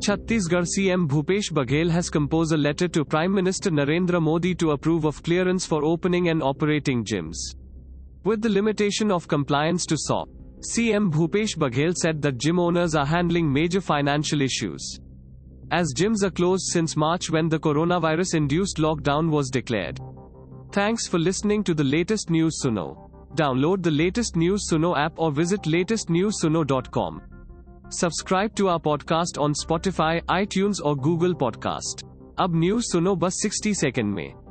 Chhattisgarh CM Bhupesh Baghel has composed a letter to Prime Minister Narendra Modi to approve of clearance for opening and operating gyms. With the limitation of compliance to SOP, CM Bhupesh Baghel said that gym owners are handling major financial issues. As gyms are closed since March when the coronavirus induced lockdown was declared. Thanks for listening to the latest news Suno. Download the latest news Suno app or visit latestnewsuno.com. Subscribe to our podcast on Spotify I or Google podcast अब news सुनो बस sixty second में।